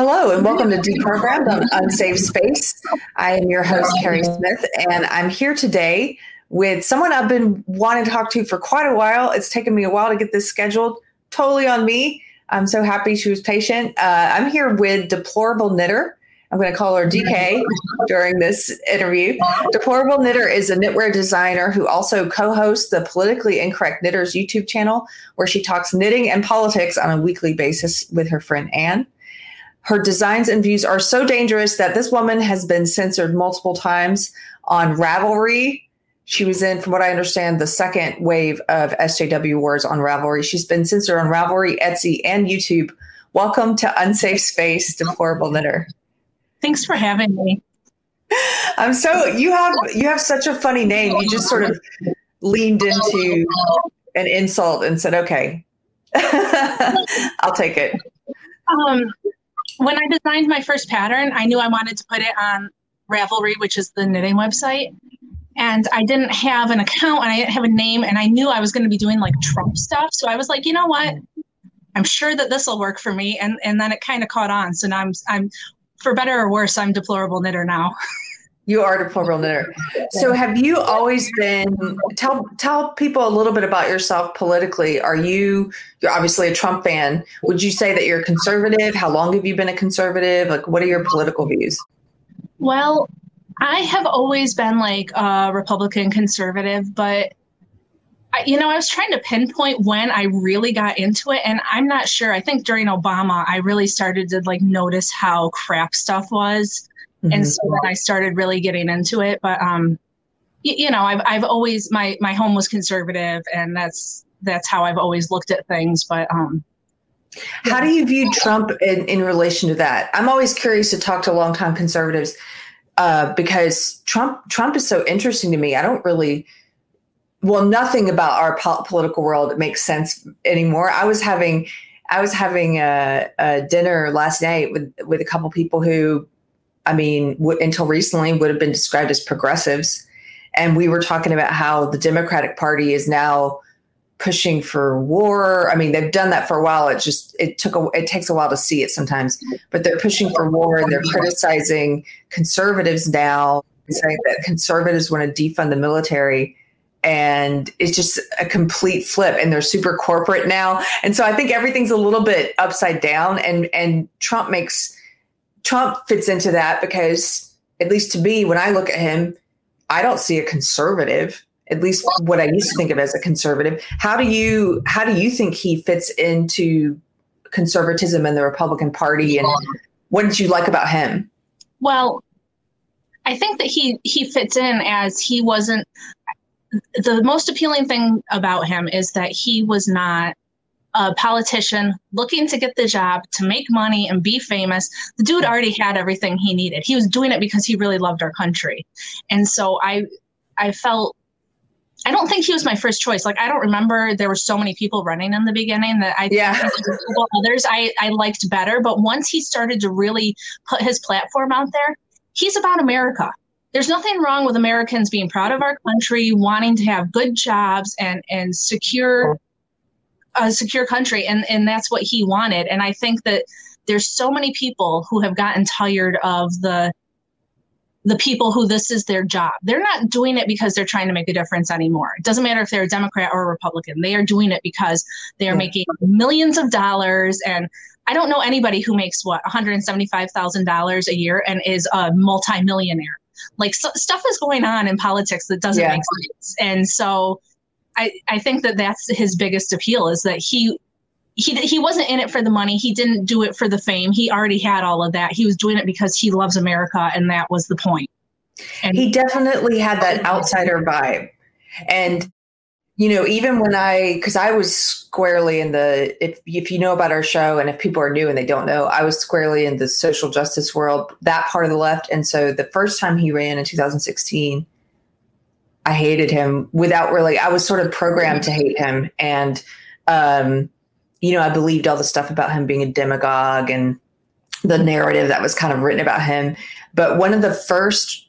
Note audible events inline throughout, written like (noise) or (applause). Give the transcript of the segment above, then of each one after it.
Hello, and welcome to Deprogrammed on Unsafe Space. I am your host, Keri Smith, and I'm here today with someone I've been wanting to talk to for quite a while. It's taken me a while to get this scheduled, totally on me. I'm so happy she was patient. Uh, I'm here with Deplorable Knitter. I'm going to call her DK during this interview. Deplorable Knitter is a knitwear designer who also co hosts the Politically Incorrect Knitters YouTube channel, where she talks knitting and politics on a weekly basis with her friend Anne. Her designs and views are so dangerous that this woman has been censored multiple times on Ravelry. She was in, from what I understand, the second wave of SJW wars on Ravelry. She's been censored on Ravelry, Etsy, and YouTube. Welcome to Unsafe Space, Deplorable Knitter. Thanks for having me. I'm so you have you have such a funny name. You just sort of leaned into an insult and said, "Okay, (laughs) I'll take it." Um, when I designed my first pattern, I knew I wanted to put it on Ravelry, which is the knitting website. And I didn't have an account and I didn't have a name, and I knew I was going to be doing like Trump stuff. So I was like, you know what? I'm sure that this will work for me. And and then it kind of caught on. So now I'm I'm for better or worse, I'm deplorable knitter now. (laughs) You are a knitter. So have you always been tell tell people a little bit about yourself politically. Are you you're obviously a Trump fan. Would you say that you're a conservative? How long have you been a conservative? Like what are your political views? Well, I have always been like a Republican conservative, but you know, I was trying to pinpoint when I really got into it, and I'm not sure. I think during Obama, I really started to like notice how crap stuff was, mm-hmm. and so then I started really getting into it. But um, you, you know, I've I've always my my home was conservative, and that's that's how I've always looked at things. But um, how do you view Trump in, in relation to that? I'm always curious to talk to longtime conservatives uh, because Trump Trump is so interesting to me. I don't really well, nothing about our po- political world makes sense anymore. I was having, I was having a, a dinner last night with with a couple people who, I mean, w- until recently would have been described as progressives, and we were talking about how the Democratic Party is now pushing for war. I mean, they've done that for a while. It just it took a it takes a while to see it sometimes, but they're pushing for war and they're criticizing conservatives now, saying that conservatives want to defund the military and it's just a complete flip and they're super corporate now and so i think everything's a little bit upside down and and trump makes trump fits into that because at least to me when i look at him i don't see a conservative at least what i used to think of as a conservative. How do you how do you think he fits into conservatism and the republican party and what did you like about him? Well I think that he he fits in as he wasn't the most appealing thing about him is that he was not a politician looking to get the job to make money and be famous. The dude already had everything he needed. He was doing it because he really loved our country. And so I I felt I don't think he was my first choice. Like I don't remember there were so many people running in the beginning that I yeah. others I, I liked better. But once he started to really put his platform out there, he's about America there's nothing wrong with Americans being proud of our country, wanting to have good jobs and and secure a secure country, and and that's what he wanted. And I think that there's so many people who have gotten tired of the the people who this is their job. They're not doing it because they're trying to make a difference anymore. It doesn't matter if they're a Democrat or a Republican. They are doing it because they are yeah. making millions of dollars. And I don't know anybody who makes what $175,000 a year and is a multimillionaire. Like so, stuff is going on in politics that doesn't yeah. make sense. And so I, I think that that's his biggest appeal is that he he he wasn't in it for the money. He didn't do it for the fame. He already had all of that. He was doing it because he loves America, and that was the point. And he definitely had that outsider vibe. And you know, even when I, because I was squarely in the, if if you know about our show, and if people are new and they don't know, I was squarely in the social justice world, that part of the left. And so the first time he ran in 2016, I hated him without really. I was sort of programmed to hate him, and um, you know, I believed all the stuff about him being a demagogue and the narrative that was kind of written about him. But one of the first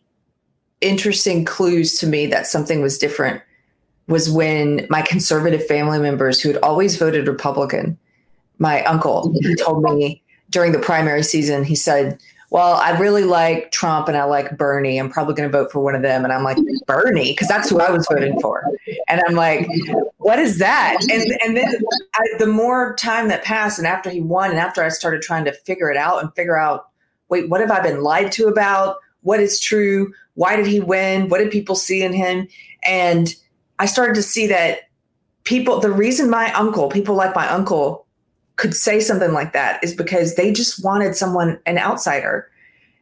interesting clues to me that something was different was when my conservative family members who had always voted Republican, my uncle, he told me, during the primary season, he said, well, I really like Trump and I like Bernie. I'm probably going to vote for one of them. And I'm like, Bernie, because that's who I was voting for. And I'm like, what is that? And and then I, the more time that passed, and after he won, and after I started trying to figure it out and figure out, wait, what have I been lied to about? What is true? Why did he win? What did people see in him? And I started to see that people, the reason my uncle, people like my uncle, could say something like that is because they just wanted someone, an outsider.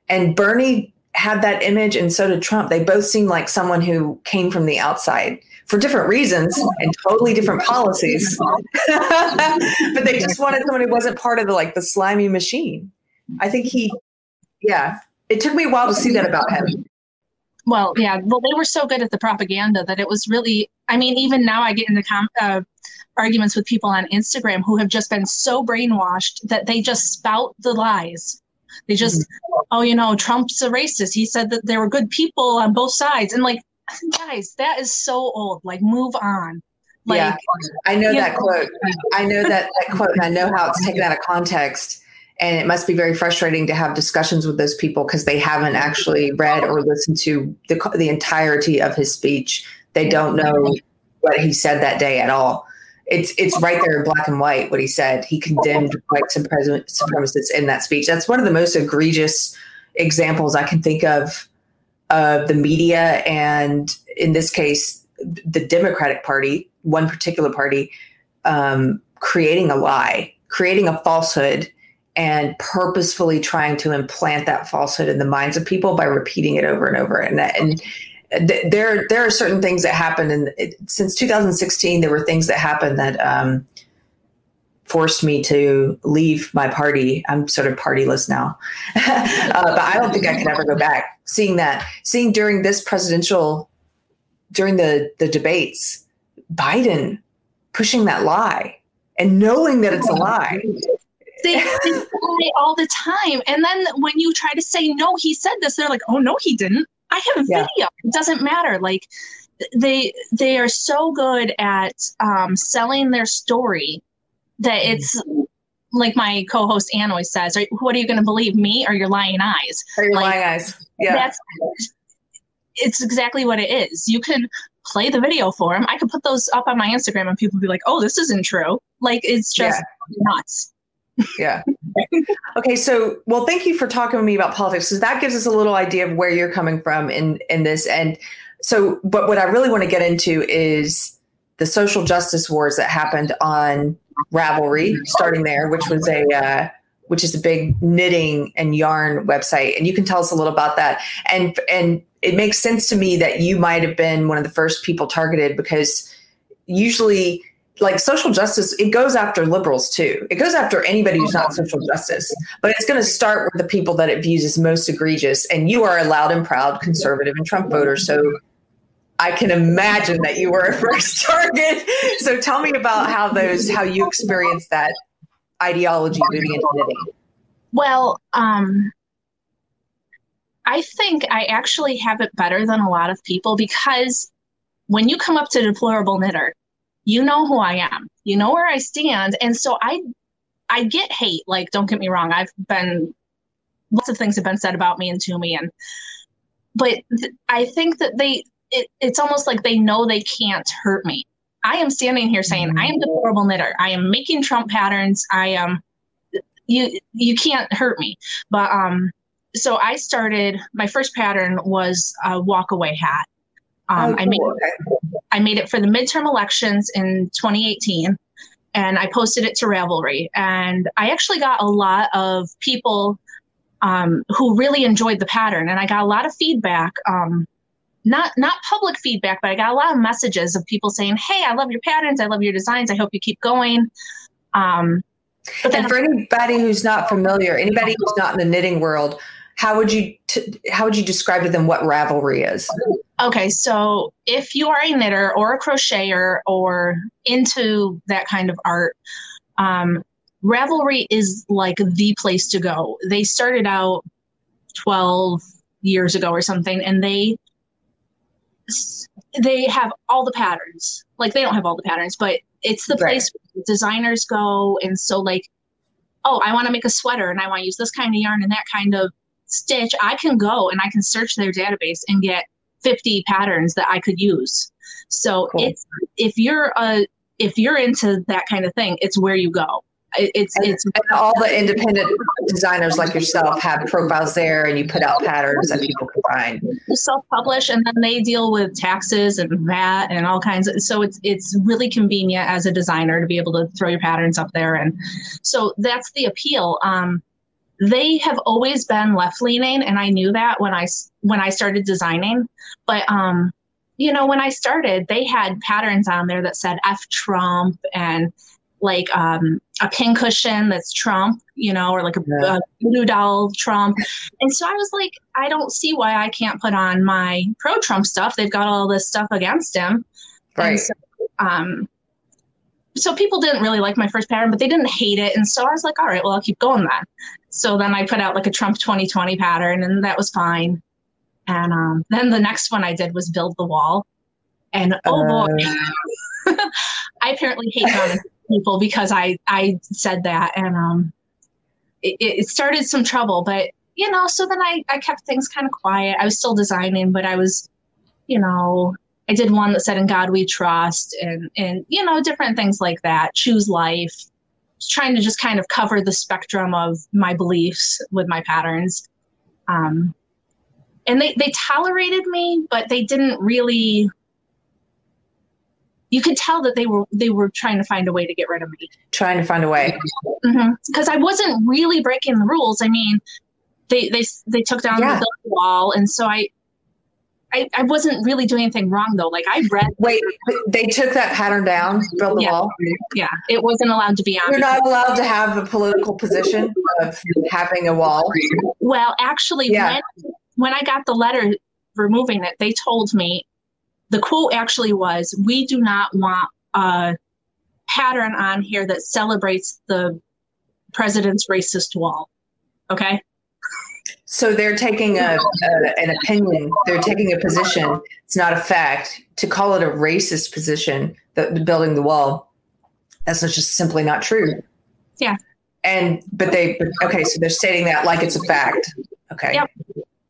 And Bernie had that image, and so did Trump. They both seemed like someone who came from the outside for different reasons and totally different policies. (laughs) but they just wanted someone who wasn't part of the like the slimy machine. I think he, yeah, it took me a while to see that about him. Well, yeah. Well, they were so good at the propaganda that it was really. I mean, even now I get into com- uh, arguments with people on Instagram who have just been so brainwashed that they just spout the lies. They just, mm-hmm. oh, you know, Trump's a racist. He said that there were good people on both sides. And like, guys, that is so old. Like, move on. Like, yeah, I know that know. quote. I know that, that quote, and I know how it's taken out of context. And it must be very frustrating to have discussions with those people because they haven't actually read or listened to the, the entirety of his speech. They don't know what he said that day at all it's it's right there in black and white what he said. He condemned white supremacists in that speech. That's one of the most egregious examples I can think of of the media and in this case the Democratic Party, one particular party, um, creating a lie, creating a falsehood, and purposefully trying to implant that falsehood in the minds of people by repeating it over and over. And and there there are certain things that happened and since 2016 there were things that happened that um, forced me to leave my party. I'm sort of partyless now. (laughs) Uh, but i don't think i can ever go back. Seeing that seeing during this presidential during the the debates biden pushing that lie and knowing that it's a lie. They, (laughs) they lie all the time. And then when you try to say no he said this they're like oh no he didn't I have a yeah. video. It doesn't matter. Like they they are so good at um, selling their story that mm-hmm. it's like my co-host Ann always says, "What are you going to believe, me or your lying eyes?" Or your like, lying eyes. Yeah, that's it's exactly what it is. You can play the video for them. I could put those up on my Instagram, and people be like, "Oh, this isn't true." Like it's just yeah. nuts yeah. Okay. So, well, thank you for talking with me about politics because that gives us a little idea of where you're coming from in in this. And so, but what I really want to get into is the social justice wars that happened on Ravelry, starting there, which was a uh, which is a big knitting and yarn website, and you can tell us a little about that. And and it makes sense to me that you might have been one of the first people targeted because usually like social justice, it goes after liberals too. It goes after anybody who's not social justice, but it's going to start with the people that it views as most egregious. And you are a loud and proud conservative and Trump voter. So I can imagine that you were a first (laughs) target. So tell me about how those, how you experienced that ideology moving into knitting. Well, um, I think I actually have it better than a lot of people because when you come up to deplorable knitter, you know who I am. You know where I stand. And so I I get hate. Like, don't get me wrong. I've been lots of things have been said about me and to me. And but th- I think that they it, it's almost like they know they can't hurt me. I am standing here saying I am the horrible knitter. I am making Trump patterns. I am you you can't hurt me. But um so I started my first pattern was a walk away hat. Um, oh, I made I made it for the midterm elections in 2018, and I posted it to Ravelry, and I actually got a lot of people um, who really enjoyed the pattern, and I got a lot of feedback. Um, not not public feedback, but I got a lot of messages of people saying, "Hey, I love your patterns. I love your designs. I hope you keep going." Um, but then and for anybody who's not familiar, anybody who's not in the knitting world, how would you t- how would you describe to them what Ravelry is? Okay, so if you are a knitter or a crocheter or into that kind of art, um, Ravelry is like the place to go. They started out 12 years ago or something, and they they have all the patterns. Like they don't have all the patterns, but it's the right. place designers go. And so like oh, I want to make a sweater and I want to use this kind of yarn and that kind of stitch, I can go and I can search their database and get 50 patterns that I could use. So cool. it's if you're a if you're into that kind of thing, it's where you go it's and, it's and all the independent designers like yourself have profiles there and you put out patterns that people can find self-publish and then they deal with taxes and VAT and all kinds of so it's it's really convenient as a designer to be able to throw your patterns up there and so that's the appeal um, they have always been left leaning and i knew that when i when i started designing but um you know when i started they had patterns on there that said f trump and like um, a pincushion that's Trump, you know, or like a, yeah. a voodoo doll Trump. And so I was like, I don't see why I can't put on my pro Trump stuff. They've got all this stuff against him. Right. So, um, so people didn't really like my first pattern, but they didn't hate it. And so I was like, all right, well, I'll keep going then. So then I put out like a Trump 2020 pattern, and that was fine. And um, then the next one I did was build the wall. And oh uh... boy, (laughs) I apparently hate Jonathan people because I I said that and um it, it started some trouble but you know so then I I kept things kind of quiet I was still designing but I was you know I did one that said in God we trust and and you know different things like that. Choose life. Trying to just kind of cover the spectrum of my beliefs with my patterns. Um and they they tolerated me but they didn't really you could tell that they were they were trying to find a way to get rid of me. Trying to find a way. Because mm-hmm. i wasn't really breaking the rules. I mean they they they took down yeah. the wall and so I, I i wasn't really doing anything wrong though like i read wait they took that pattern down built the yeah. wall yeah it wasn't allowed to be on you're not allowed to have a political position of having a wall well actually yeah. when when i got the letter removing it they told me the quote actually was, "We do not want a pattern on here that celebrates the president's racist wall." Okay. So they're taking a, a, an opinion. They're taking a position. It's not a fact. To call it a racist position, the, building the wall, that's just simply not true. Yeah. And but they okay, so they're stating that like it's a fact. Okay. Yep.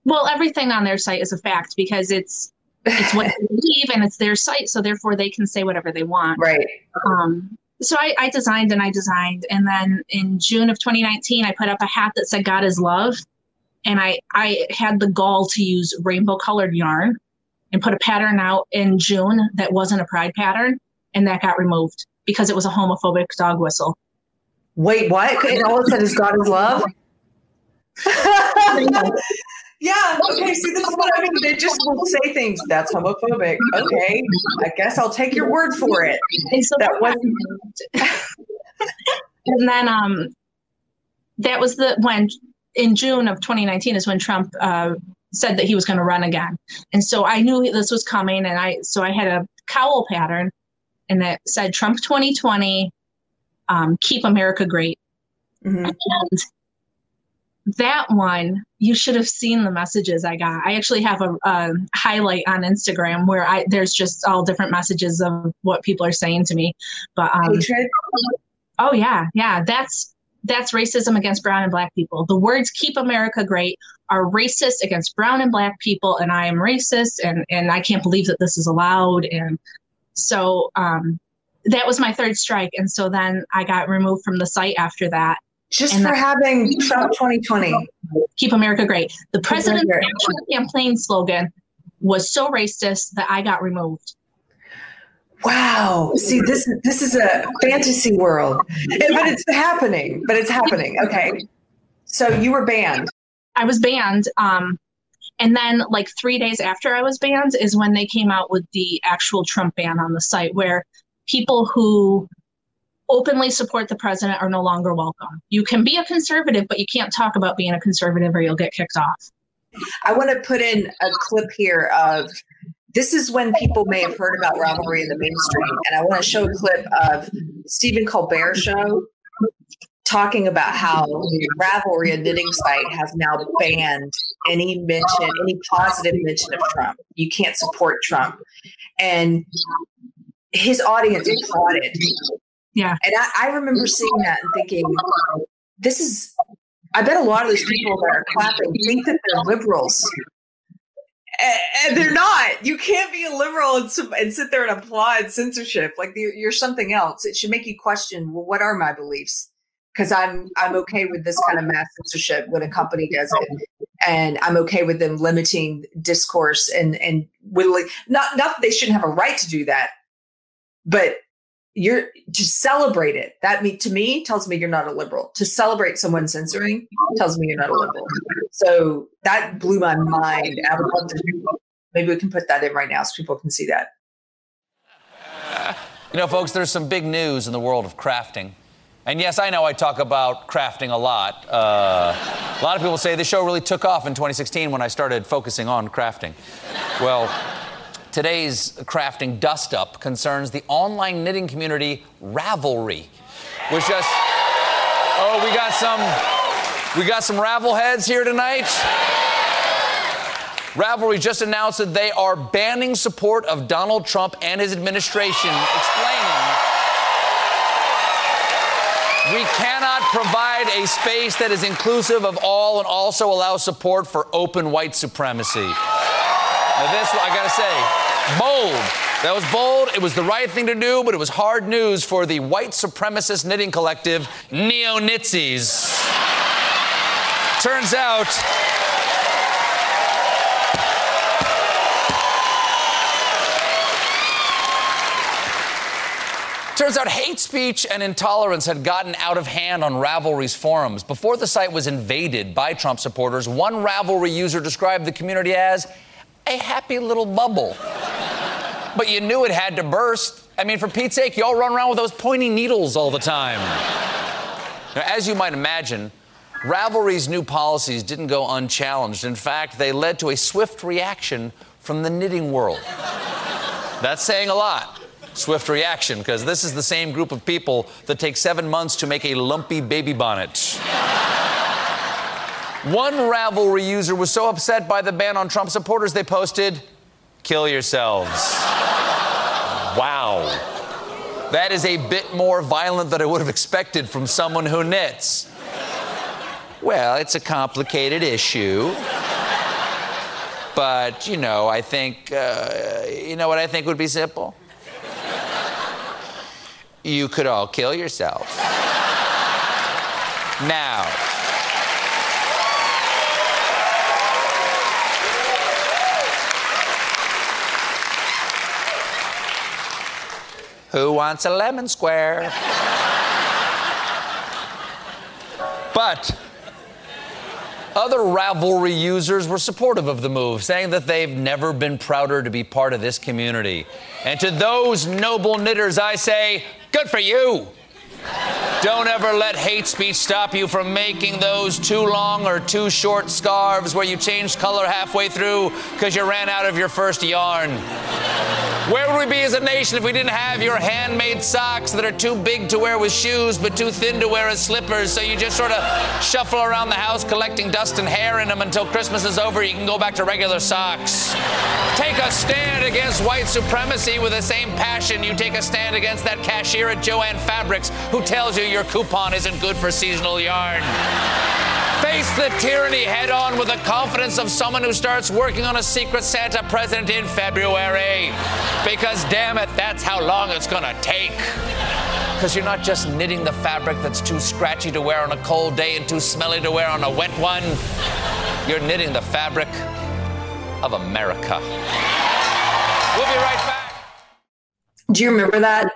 Well, everything on their site is a fact because it's it's what they believe and it's their site so therefore they can say whatever they want right um, so I, I, designed and i designed and then in june of 2019 i put up a hat that said god is love and i i had the gall to use rainbow colored yarn and put a pattern out in june that wasn't a pride pattern and that got removed because it was a homophobic dog whistle wait what and all it said is god is love (laughs) Yeah. (laughs) Okay. See, this is what I mean. They just will say things that's homophobic. Okay. I guess I'll take your word for it. So that wasn't. (laughs) and then, um, that was the when in June of 2019 is when Trump uh, said that he was going to run again, and so I knew this was coming, and I so I had a cowl pattern, and that said Trump 2020, um, keep America great. Mm-hmm. And that one you should have seen the messages i got i actually have a, a, highlight on instagram where i there's just all different messages of what people are saying to me but um, oh yeah yeah that's that's racism against brown and black people the words keep america great are racist against brown and black people and i am racist and and i can't believe that this is allowed and so um that was my third strike and so then i got removed from the site after that just and for having (laughs) Trump 2020. Keep America great. The president's campaign slogan was so racist that I got removed. Wow. See, this this is a fantasy world. Yeah. But it's happening. But it's happening. Okay. So you were banned. I was banned. Um, and then like three days after I was banned is when they came out with the actual Trump ban on the site where people who openly support the president are no longer welcome. You can be a conservative, but you can't talk about being a conservative or you'll get kicked off. I want to put in a clip here of this is when people may have heard about Ravelry in the mainstream. And I want to show a clip of Stephen Colbert show talking about how Ravelry, a knitting site, has now banned any mention, any positive mention of Trump. You can't support Trump. And his audience applauded yeah. And I, I remember seeing that and thinking, this is I bet a lot of those people that are clapping think that they're liberals. And they're not. You can't be a liberal and, and sit there and applaud censorship. Like you're something else. It should make you question, well, what are my beliefs? Because I'm I'm okay with this kind of mass censorship when a company does it, and I'm okay with them limiting discourse and and with not not that they shouldn't have a right to do that, but you're to celebrate it. That me to me tells me you're not a liberal. To celebrate someone censoring tells me you're not a liberal. So that blew my mind. I would love to. Maybe we can put that in right now so people can see that. You know, folks, there's some big news in the world of crafting. And yes, I know I talk about crafting a lot. Uh, a lot of people say the show really took off in 2016 when I started focusing on crafting. Well, Today's crafting dust up concerns the online knitting community Ravelry, which just oh we got some we got some Ravel heads here tonight. Ravelry just announced that they are banning support of Donald Trump and his administration, explaining we cannot provide a space that is inclusive of all and also allow support for open white supremacy. Now, this, I gotta say, Bold. That was bold. It was the right thing to do, but it was hard news for the white supremacist knitting collective, Neo Knitsies. Turns out. Turns out hate speech and intolerance had gotten out of hand on Ravelry's forums. Before the site was invaded by Trump supporters, one Ravelry user described the community as a happy little bubble. but you knew it had to burst. I mean, for Pete's sake, y'all run around with those pointy needles all the time. Now, as you might imagine, Ravelry's new policies didn't go unchallenged. In fact, they led to a swift reaction from the knitting world. That's saying a lot. Swift reaction, because this is the same group of people that take seven months to make a lumpy baby bonnet. One Ravelry user was so upset by the ban on Trump supporters, they posted, Kill yourselves. wow. That is a bit more violent than I would have expected from someone who knits. Well, it's a complicated issue. But, you know, I think, uh, you know what I think would be simple? You could all kill yourselves. now, Who wants a lemon square? but other Ravelry users were supportive of the move, saying that they've never been prouder to be part of this community. And to those noble knitters, I say, good for you. Don't ever let hate speech stop you from making those too long or too short scarves where you changed color halfway through because you ran out of your first yarn. Where would we be as a nation if we didn't have your handmade socks that are too big to wear with shoes but too thin to wear as slippers? So you just sort of shuffle around the house collecting dust and hair in them until Christmas is over. You can go back to regular socks. Take a stand against white supremacy with the same passion you take a stand against that cashier at Jo-Ann Fabrics who tells you your coupon isn't good for seasonal yarn. Face the tyranny head on with the confidence of someone who starts working on a Secret Santa present in February. Because, damn it, that's how long it's gonna take. Because you're not just knitting the fabric that's too scratchy to wear on a cold day and too smelly to wear on a wet one. You're knitting the fabric of America. We'll be right back. Do you remember that?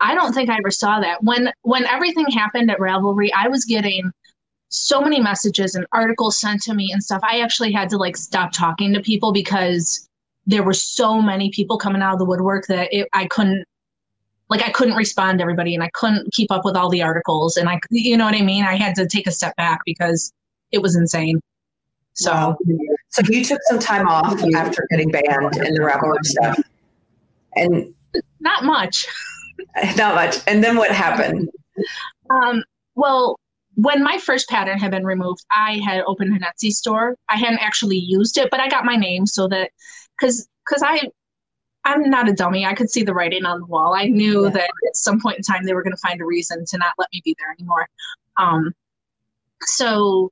I don't think I ever saw that. When when everything happened at Ravelry, I was getting so many messages and articles sent to me and stuff. I actually had to like stop talking to people because there were so many people coming out of the woodwork that it, I couldn't like I couldn't respond to everybody and I couldn't keep up with all the articles and I you know what I mean? I had to take a step back because it was insane. So wow. so you took some time off after getting banned in the Ravelry stuff. And not much. (laughs) Not much. And then what happened? Um, well, when my first pattern had been removed, I had opened an Etsy store. I hadn't actually used it, but I got my name so that because because I I'm not a dummy. I could see the writing on the wall. I knew yeah. that at some point in time they were going to find a reason to not let me be there anymore. Um, so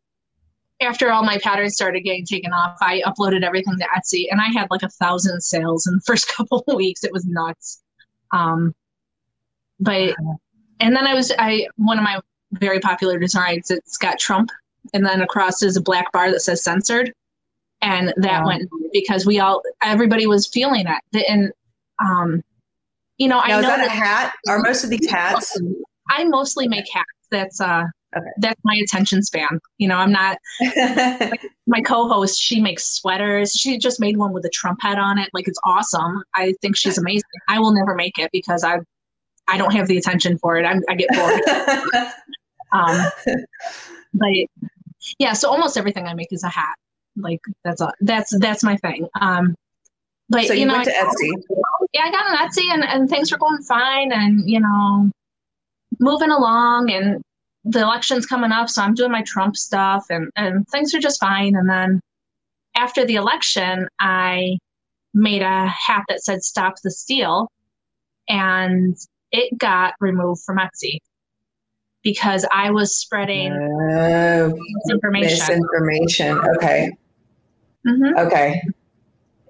after all my patterns started getting taken off, I uploaded everything to Etsy and I had like a thousand sales in the (laughs) first couple of weeks. It was nuts. Um, but, and then I was, I, one of my very popular designs, it's got Trump and then across is a black bar that says censored. And that wow. went because we all, everybody was feeling it. And, um, you know, now, I know is that, that a hat? Are most of these hats? I mostly make hats. That's, uh, Okay. That's my attention span. You know, I'm not like (laughs) my co-host. She makes sweaters. She just made one with a Trump head on it. Like it's awesome. I think she's amazing. I will never make it because I, I don't have the attention for it. I'm, I get bored. (laughs) um, (laughs) but yeah, so almost everything I make is a hat. Like that's a that's that's my thing. Um, but so you, you know, went to Etsy. Yeah, I got on Etsy, and and things were going fine, and you know, moving along, and the election's coming up, so I'm doing my Trump stuff and, and things are just fine. And then after the election, I made a hat that said Stop the Steal and it got removed from Etsy because I was spreading uh, misinformation. Misinformation. Okay. Mm-hmm. Okay.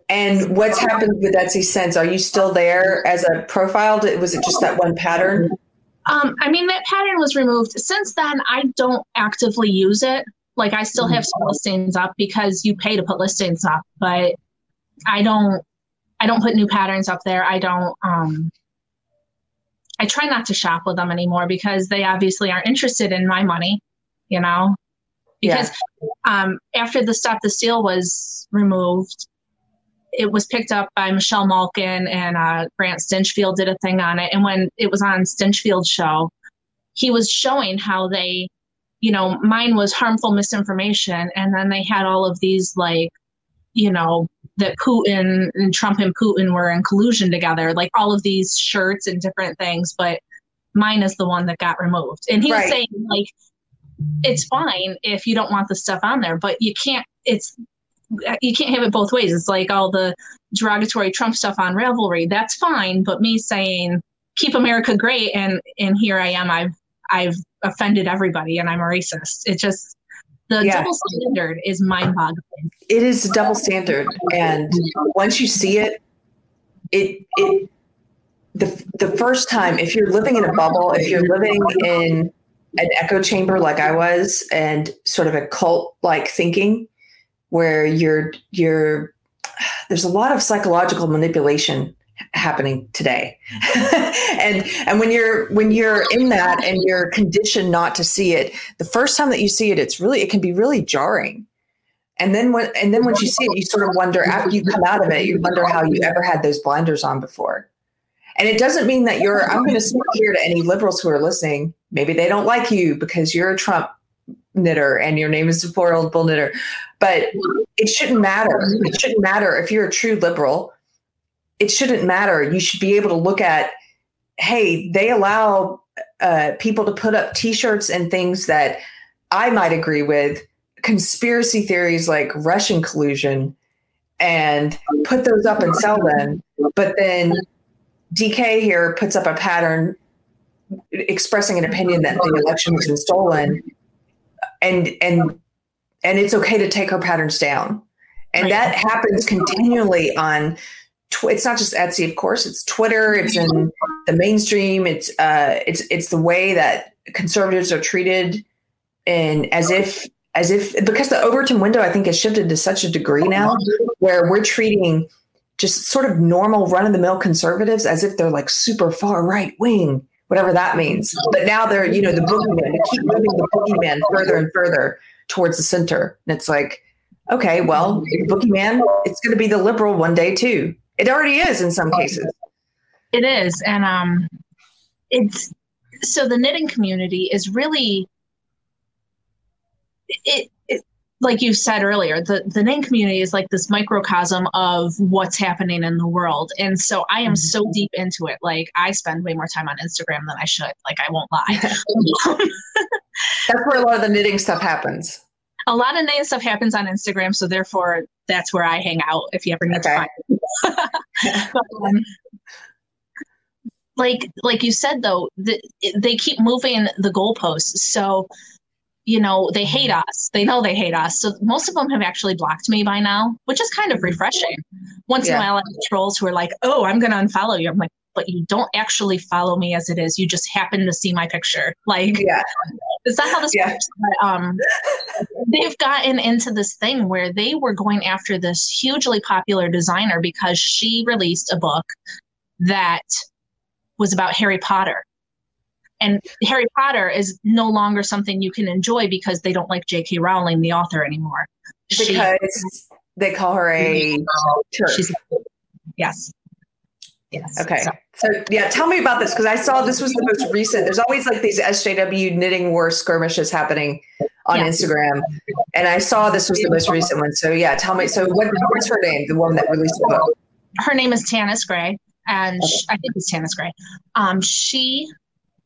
And what's happened with Etsy since? Are you still there as a profile? Was it just that one pattern? Um, I mean, that pattern was removed. Since then, I don't actively use it. Like, I still have some listings up because you pay to put listings up, but I don't. I don't put new patterns up there. I don't. Um, I try not to shop with them anymore because they obviously aren't interested in my money. You know, because yeah. um, after the Stop the Steal was removed, it was picked up by Michelle Malkin and uh, Grant Stinchfield did a thing on it. And when it was on Stinchfield's show, he was showing how they, you know, mine was harmful misinformation. And then they had all of these, like, you know, that Putin and Trump and Putin were in collusion together, like all of these shirts and different things. But mine is the one that got removed. And he right. was saying, like, it's fine if you don't want the stuff on there, but you can't, it's you can't have it both ways. It's like all the derogatory Trump stuff on Ravelry. That's fine, but me saying keep America great and and here I am. I've I've offended everybody and I'm a racist. It just the yeah. double standard is mind boggling. It is a double standard, and once you see it, it it the the first time if you're living in a bubble, if you're living in an echo chamber like I was, and sort of a cult like thinking where you're you're (sighs) there's a lot of psychological manipulation happening today mm-hmm. (laughs) and and when you're when you're in that and you're conditioned not to see it the first time that you see it it's really it can be really jarring and then when and then once you see it you sort of wonder after you come out of it you wonder how you ever had those blinders on before and it doesn't mean that you're i'm going to speak here to any liberals who are listening maybe they don't like you because you're a trump knitter and your name is Deplorable Knitter. But it shouldn't matter. It shouldn't matter if you're a true liberal. It shouldn't matter. You should be able to look at, hey, they allow uh, people to put up T-shirts and things that I might agree with, conspiracy theories like Russian collusion, and put those up and sell them. But then DK here puts up a pattern expressing an opinion that the election has been stolen and and and it's okay to take her patterns down and that happens continually on tw- it's not just etsy of course it's twitter it's in the mainstream it's uh it's it's the way that conservatives are treated and as if as if because the overton window i think has shifted to such a degree now where we're treating just sort of normal run-of-the-mill conservatives as if they're like super far right wing whatever that means. But now they're, you know, the boogeyman. They keep moving the boogeyman further and further towards the center. And it's like, okay, well, the boogeyman, it's going to be the liberal one day too. It already is in some cases. It is, and um, it's so the knitting community is really it like you said earlier, the, the knitting community is like this microcosm of what's happening in the world. And so I am so mm-hmm. deep into it. Like I spend way more time on Instagram than I should. Like I won't lie. (laughs) (laughs) that's where a lot of the knitting stuff happens. A lot of knitting stuff happens on Instagram. So therefore that's where I hang out if you ever need okay. to find me. Um, (laughs) like like you said though, the, they keep moving the goalposts. So you know they hate us. They know they hate us. So most of them have actually blocked me by now, which is kind of refreshing. Once yeah. in a while, I have trolls who are like, "Oh, I'm going to unfollow you." I'm like, but you don't actually follow me as it is. You just happen to see my picture. Like, yeah. (laughs) is that how this yeah. works? But, um, they've gotten into this thing where they were going after this hugely popular designer because she released a book that was about Harry Potter. And Harry Potter is no longer something you can enjoy because they don't like J.K. Rowling, the author, anymore. Because she, they call her a She's, yes. Yes. Okay. So, so yeah, tell me about this because I saw this was the most recent. There's always like these SJW knitting war skirmishes happening on yeah. Instagram, and I saw this was the most recent one. So yeah, tell me. So what, what's her name? The woman that released the book. Her name is Tanis Gray, and she, I think it's Tanis Gray. Um, she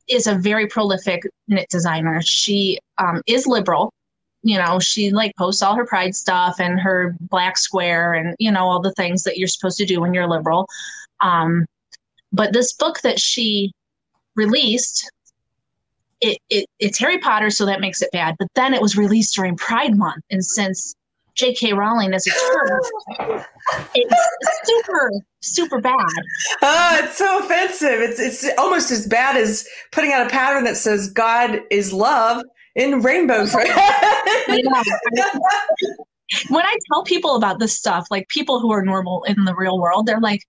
is a very prolific knit designer. She um, is liberal. You know, she like posts all her pride stuff and her black square and you know all the things that you're supposed to do when you're liberal. Um, but this book that she released, it, it, it's Harry Potter, so that makes it bad. But then it was released during Pride Month, and since J.K. Rowling is a TERF, it's super super bad. Oh, it's so offensive. It's it's almost as bad as putting out a pattern that says God is love in rainbow. (laughs) when I tell people about this stuff, like people who are normal in the real world, they're like,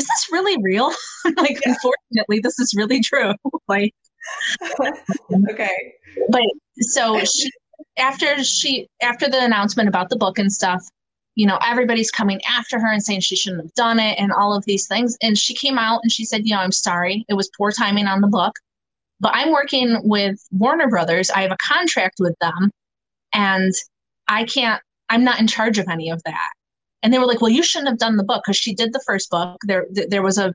is this really real? (laughs) like, yeah. unfortunately, this is really true. (laughs) like, okay. But so she, after she, after the announcement about the book and stuff, you know, everybody's coming after her and saying she shouldn't have done it and all of these things. And she came out and she said, you know, I'm sorry. It was poor timing on the book. But I'm working with Warner Brothers. I have a contract with them and I can't, I'm not in charge of any of that and they were like, "Well, you shouldn't have done the book because she did the first book. There, there was a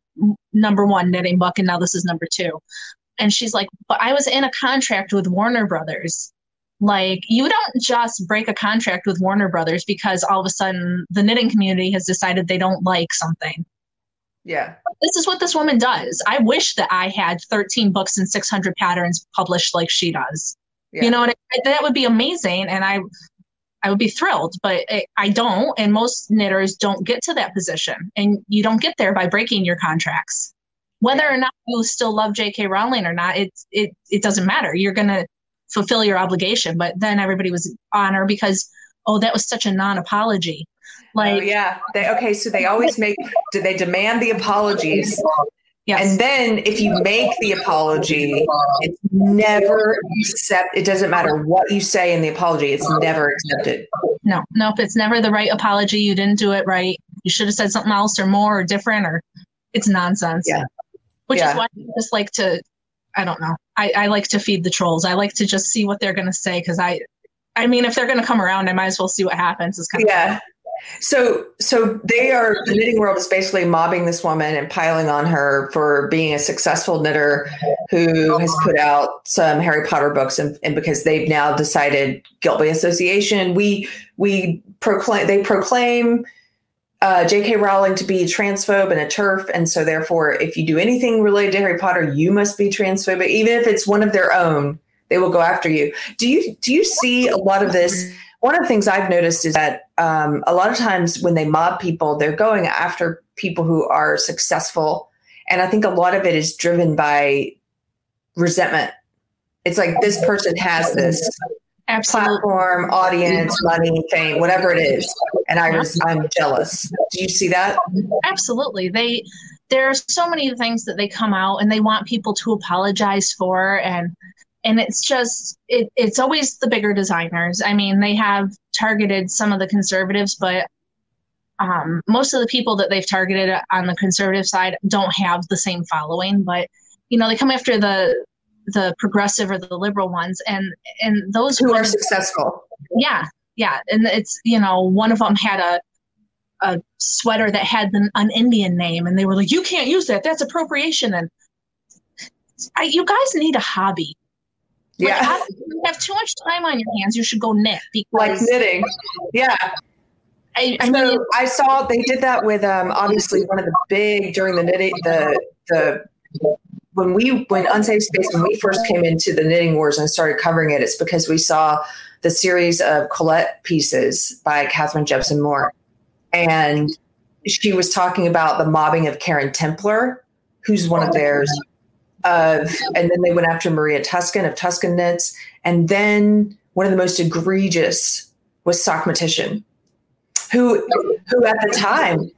number one knitting book, and now this is number two. And she's like, "But I was in a contract with Warner Brothers. Like, you don't just break a contract with Warner Brothers because all of a sudden the knitting community has decided they don't like something." Yeah. This is what this woman does. I wish that I had 13 books and 600 patterns published like she does. Yeah. You know, what? that would be amazing. And I I would be thrilled, but I don't. And most knitters don't get to that position. And you don't get there by breaking your contracts. Whether or not you still love J.K. Rowling or not, it, it, it doesn't matter. You're going to fulfill your obligation. But then everybody was on her because, oh, that was such a non apology. Oh, like, oh, yeah. They, okay. So they always make, do they demand the apologies? Yes. And then if you make the apology, it's never accept. It doesn't matter what you say in the apology; it's never accepted. No, no, if it's never the right apology, you didn't do it right. You should have said something else or more or different, or it's nonsense. Yeah. Which yeah. is why I just like to. I don't know. I, I like to feed the trolls. I like to just see what they're going to say because I, I mean, if they're going to come around, I might as well see what happens. It's kind of yeah. So, so they are the knitting world is basically mobbing this woman and piling on her for being a successful knitter who has put out some Harry Potter books, and, and because they've now decided guilt by association, we we proclaim they proclaim uh, J.K. Rowling to be a transphobe and a TERF, and so therefore, if you do anything related to Harry Potter, you must be transphobic, even if it's one of their own. They will go after you. Do you do you see a lot of this? one of the things I've noticed is that um, a lot of times when they mob people, they're going after people who are successful. And I think a lot of it is driven by resentment. It's like this person has this Absolutely. platform, audience, money, fame, whatever it is, and I was I'm jealous. Do you see that? Absolutely. They there are so many things that they come out and they want people to apologize for and and it's just it, it's always the bigger designers. I mean they have targeted some of the conservatives but um, most of the people that they've targeted on the conservative side don't have the same following but you know they come after the the progressive or the liberal ones and and those who are successful. Yeah yeah. And it's you know one of them had a a sweater that had an, an indian name and they were like you can't use that. That's appropriation. And I, you guys need a hobby like, yeah. you have too much time on your hands, you should go knit. Because like knitting. Yeah. I, I so mean, I saw they did that with um, obviously one of the big during the knitting the the when we when unsafe space when we first came into the knitting wars and started covering it, it's because we saw the series of Quillette pieces by Kathrine Jebsen Moore, and she was talking about the mobbing of Karen Templer, who's one of theirs. Of and then they went after Maria Tusken of Tusken Knits, and then one of the most egregious was Sockmatician, who who at the time,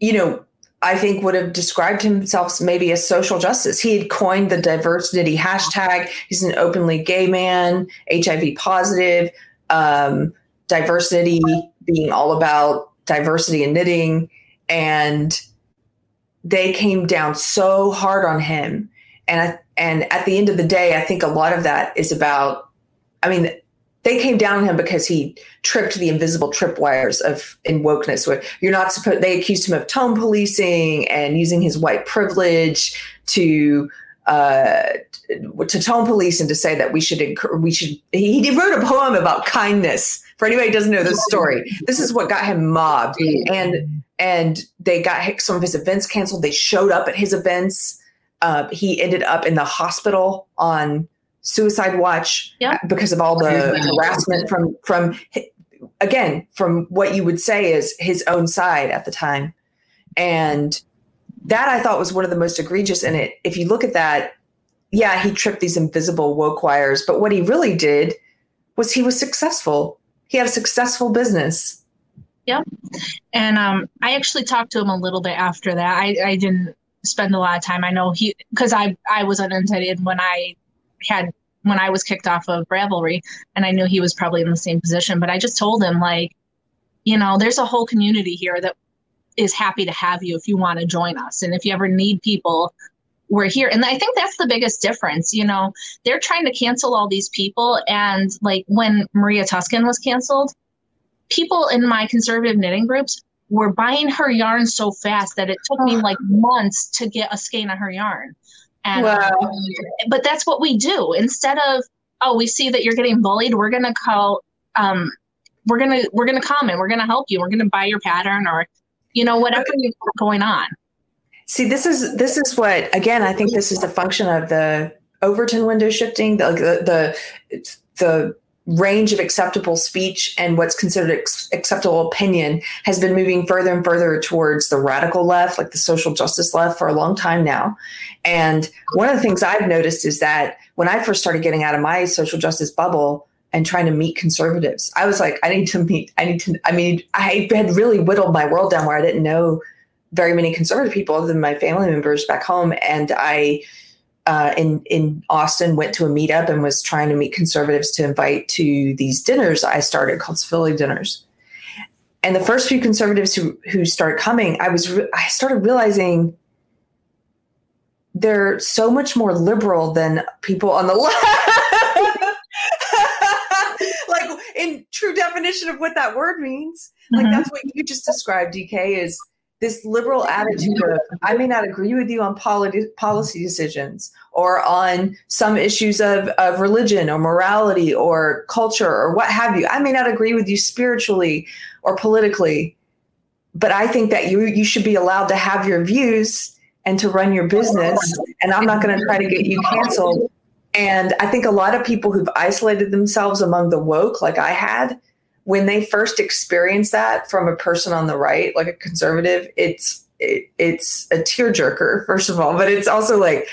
you know, I think would have described himself maybe as social justice. He had coined the diversknitty hashtag. He's an openly gay man, HIV positive, um, diversknitty being all about diversity and knitting. And they came down so hard on him. And I, and at the end of the day, I think a lot of that is about, I mean, they came down on him because he tripped the invisible tripwires of in wokeness. Where you're not supposed. They accused him of tone policing and using his white privilege to uh, to tone police and to say that we should we should. He, he wrote a poem about kindness. For anybody who doesn't know this story, this is what got him mobbed, and and they got some of his events canceled. They showed up at his events. Uh, he ended up in the hospital on suicide watch yeah. because of all the harassment from from again from what you would say is his own side at the time and that i thought was one of the most egregious in it if you look at that yeah he tripped these invisible woke wires but what he really did was he was successful he had a successful business yep and um, i actually talked to him a little bit after that i, I didn't spend a lot of time i know he because i i was unintended when i had when I was kicked off of Ravelry, and I knew he was probably in the same position. But I just told him, like, you know, there's a whole community here that is happy to have you if you want to join us. And if you ever need people, we're here. And I think that's the biggest difference. You know, they're trying to cancel all these people. And like when Maria Tusken was canceled, people in my conservative knitting groups were buying her yarn so fast that it took me like months to get a skein of her yarn. And wow. Um, but that's what we do. Instead of, oh, we see that you're getting bullied, we're gonna call um we're gonna we're gonna comment, we're gonna help you, we're gonna buy your pattern or you know, whatever you going on. See, this is this is what again, I think this is the function of the Overton window shifting, the the the, the range of acceptable speech and what's considered ex- acceptable opinion has been moving further and further towards the radical left, like the social justice left, for a long time now. And one of the things I've noticed is that when I first started getting out of my social justice bubble and trying to meet conservatives, I was like, I need to meet, I need to, I mean, I had really whittled my world down where I didn't know very many conservative people other than my family members back home. And I, uh, in in Austin went to a meetup and was trying to meet conservatives to invite to these dinners I started called civility dinners. And the first few conservatives who who started coming, I was re- I started realizing they're so much more liberal than people on the (laughs) left. (laughs) like in true definition of what that word means. Like mm-hmm. that's what you just described, DK, is this liberal attitude of I may not agree with you on policy policy decisions or on some issues of, of religion or morality or culture or what have you. I may not agree with you spiritually or politically, but I think that you you should be allowed to have your views and to run your business. And I'm not going to try to get you canceled. And I think a lot of people who've isolated themselves among the woke, like I had, when they first experience that from a person on the right, like a conservative, it's it, it's a tearjerker, first of all, but it's also like,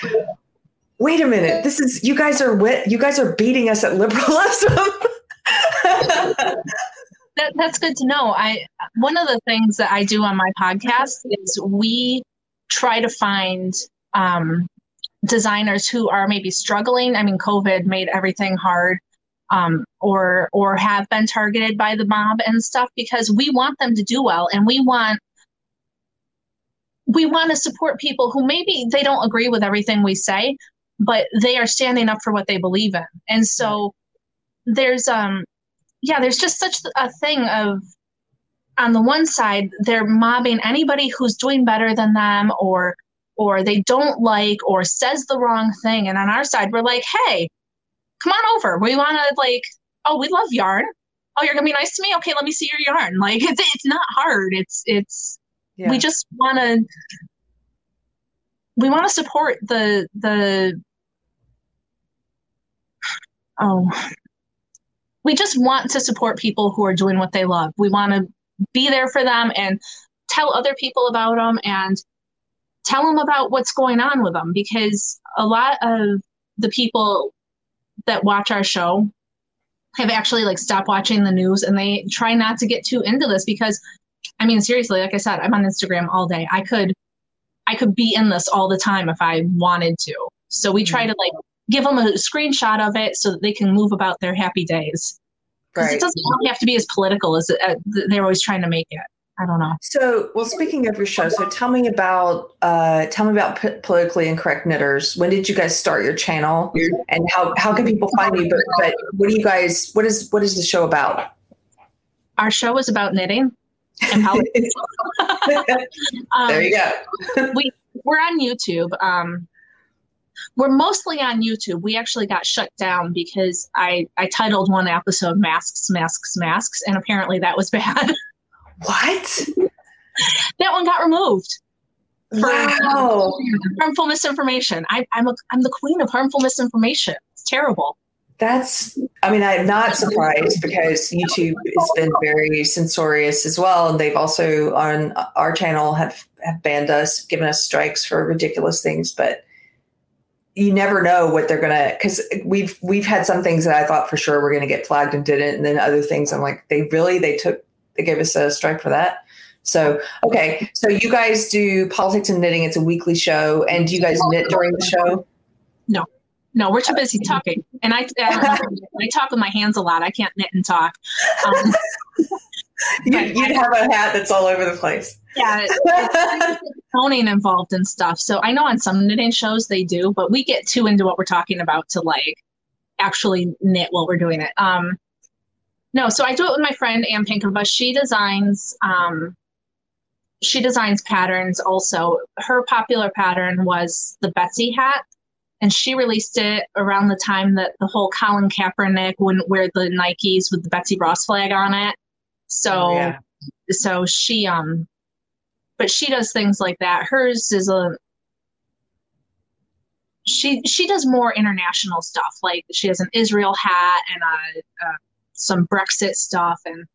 wait a minute, this is you guys are wit, you guys are beating us at liberalism. (laughs) that, that's good to know. I one of the things that I do on my podcast is we try to find um, designers who are maybe struggling. I mean, COVID made everything hard um, or or have been targeted by the mob and stuff because we want them to do well and we want we want to support people who maybe they don't agree with everything we say but they are standing up for what they believe in. And so there's um yeah there's just such a thing of on the one side they're mobbing anybody who's doing better than them or or they don't like or says the wrong thing. And on our side we're like hey come on over. We want to like, oh, we love yarn. Oh, you're gonna be nice to me. Okay, let me see your yarn. (laughs) Like it's it's not hard. It's it's yeah. we just want to. we want to support the the oh we just want to support people who are doing what they love. We want to be there for them and tell other people about them and tell them about what's going on with them because a lot of the people that watch our show have actually like stopped watching the news and they try not to get too into this because I mean seriously like I said I'm on Instagram all day I could I could be in this all the time if I wanted to so we try mm-hmm. to like give them a screenshot of it so that they can move about their happy days because right. it doesn't have to be as political as uh, they're always trying to make it I don't know. So, well, speaking of your show, so tell me about uh, tell me about P- politically incorrect knitters. When did you guys start your channel, and how how can people find you? But but what do you guys? What is what is the show about? Our show is about knitting and politics. (laughs) um, there you go. we we're on YouTube. Um, we're mostly on YouTube. We actually got shut down because I I titled one episode "Masks, Masks, Masks," and apparently that was bad. (laughs) What? that one got removed. Wow. Harmful misinformation. I, I'm a, I'm the queen of harmful misinformation. It's terrible. That's, I mean, I'm not surprised because YouTube has been very censorious as well. And they've also on our channel have, have banned us, given us strikes for ridiculous things. But you never know what they're gonna because we've we've had some things that I thought for sure were gonna get flagged and didn't, and then other things I'm like, they really they took they gave us a strike for that. So okay, so you guys do politics and knitting. It's a weekly show, and do you guys knit during the show? No, no, we're too busy talking, and I I, I talk with my hands a lot. I can't knit and talk. Um, (laughs) you, would have a hat that's all over the place. Yeah, toning involved and stuff. So I know on some knitting shows they do, but we get too into what we're talking about to like actually knit while we're doing it. Um, no, so I do it with my friend Ann Pinkova. She designs um, she designs patterns also. Her popular pattern was the Betsy hat. And she released it around the time that the whole Colin Kaepernick wouldn't wear the Nikes with the Betsy Ross flag on it. So oh, yeah. so she um but she does things like that. Hers is a she she does more international stuff. Like she has an Israel hat and a, a some Brexit stuff and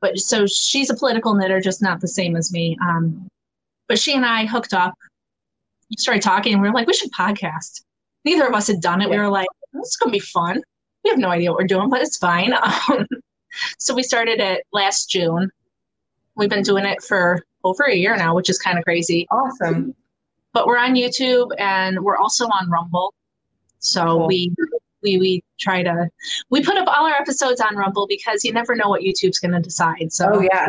but so she's a political knitter, just not the same as me. Um, but she and I hooked up, started talking, and we were like, we should podcast. Neither of us had done it. We were like, this is gonna be fun. We have no idea what we're doing, but it's fine. (laughs) Um, so we started it last June. We've been doing it for over a year now, which is kind of crazy. Awesome. But we're on YouTube and we're also on Rumble. So cool. we we we try to we put up all our episodes on Rumble because you never know what YouTube's going to decide. So oh yeah,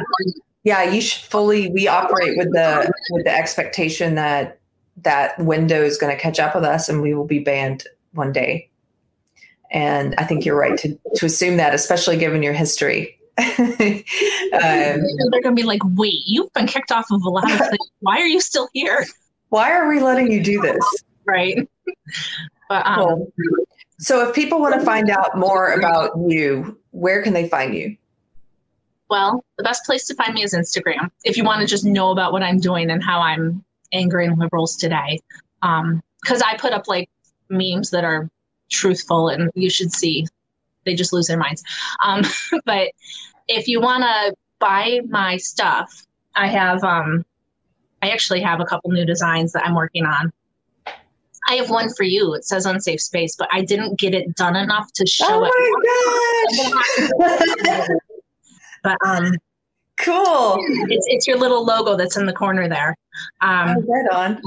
yeah, you should fully. We operate with the with the expectation that that window is going to catch up with us and we will be banned one day. And I think you're right to to assume that, especially given your history. (laughs) um, They're going to be like, "Wait, you've been kicked off of a lot of things. (laughs) Why are you still here? Why are we letting you do this?" Right. But um, cool. So, if people want to find out more about you, where can they find you? Well, the best place to find me is Instagram. If you want to just know about what I'm doing and how I'm angering liberals today, because um, I put up like memes that are truthful and you should see. They just lose their minds. Um, (laughs) but if you want to buy my stuff, I have. Um, I actually have a couple new designs that I'm working on. I have one for you. It says unsafe space, but I didn't get it done enough to show it. oh it. My gosh. (laughs) (laughs) but um cool. It's it's your little logo that's in the corner there. Um oh, right on.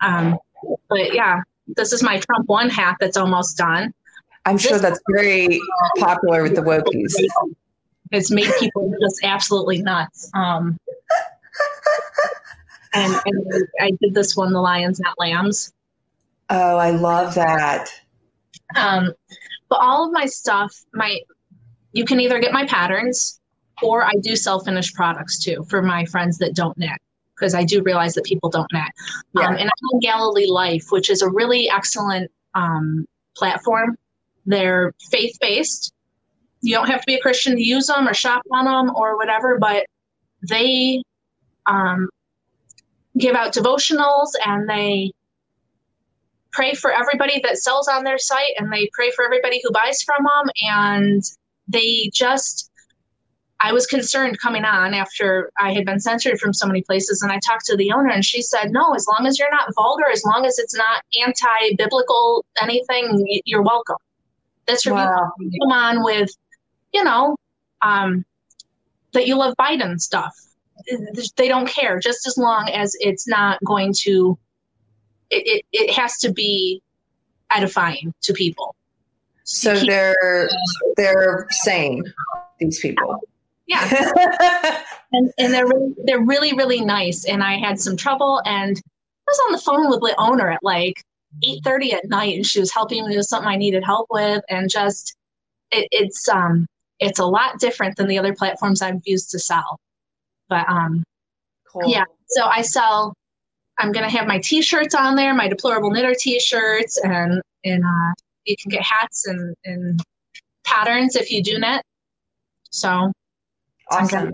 Um but yeah, this is my Trump one hat that's almost done. I'm this sure that's very popular with the wokies. It's made people just absolutely nuts. Um (laughs) and, and I did this one, the lions, not lambs. Oh, I love that. Um, but all of my stuff, my you can either get my patterns or I do sell finished products too for my friends that don't knit because I do realize that people don't knit. Yeah. Um, and I'm on Galilee Life, which is a really excellent um, platform. They're faith based. You don't have to be a Christian to use them or shop on them or whatever, but they um, give out devotionals and they pray for everybody that sells on their site and they pray for everybody who buys from them. And they just, I was concerned coming on after I had been censored from so many places. And I talked to the owner and she said, no, as long as you're not vulgar, as long as it's not anti biblical, anything, you're welcome. This review wow. come on with, you know, um, that you love Biden stuff. They don't care just as long as it's not going to, it, it, it has to be edifying to people. So they're they're sane, these people. Yeah. (laughs) and and they're really, they're really really nice. And I had some trouble, and I was on the phone with the owner at like eight thirty at night, and she was helping me with something I needed help with, and just it, it's um it's a lot different than the other platforms I've used to sell. But um, cool. yeah, so I sell. I'm gonna have my T-shirts on there, my deplorable knitter T-shirts, and and uh, you can get hats and and patterns if you do knit. So awesome.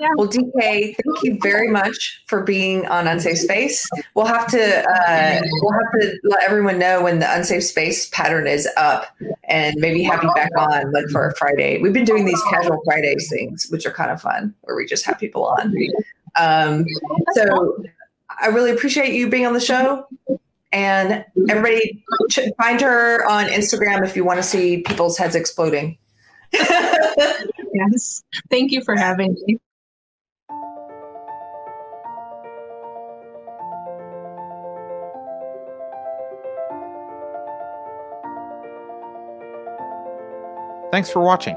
Yeah. Well, DK, thank you very much for being on Unsafe Space. We'll have to uh, we'll have to let everyone know when the Unsafe Space pattern is up, and maybe have you back on like for a Friday. We've been doing these casual Fridays things, which are kind of fun, where we just have people on. Um, so I really appreciate you being on the show. And everybody find her on Instagram if you want to see people's heads exploding. (laughs) yes. Thank you for having me. Thanks for watching.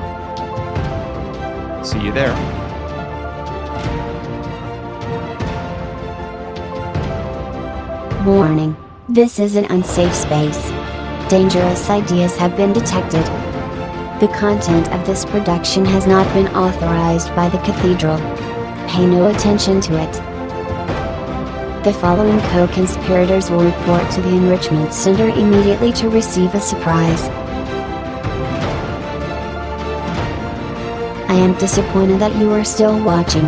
See you there. Warning this is an unsafe space. Dangerous ideas have been detected. The content of this production has not been authorized by the Cathedral. Pay no attention to it. The following co-conspirators will report to the Enrichment Center immediately to receive a surprise. I am disappointed that you are still watching.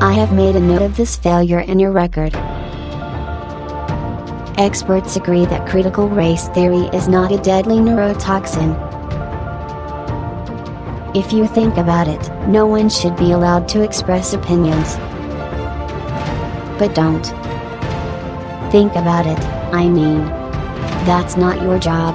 I have made a note of this failure in your record. Experts agree that critical race theory is not a deadly neurotoxin. If you think about it, no one should be allowed to express opinions. But don't. Think about it, I mean. That's not your job.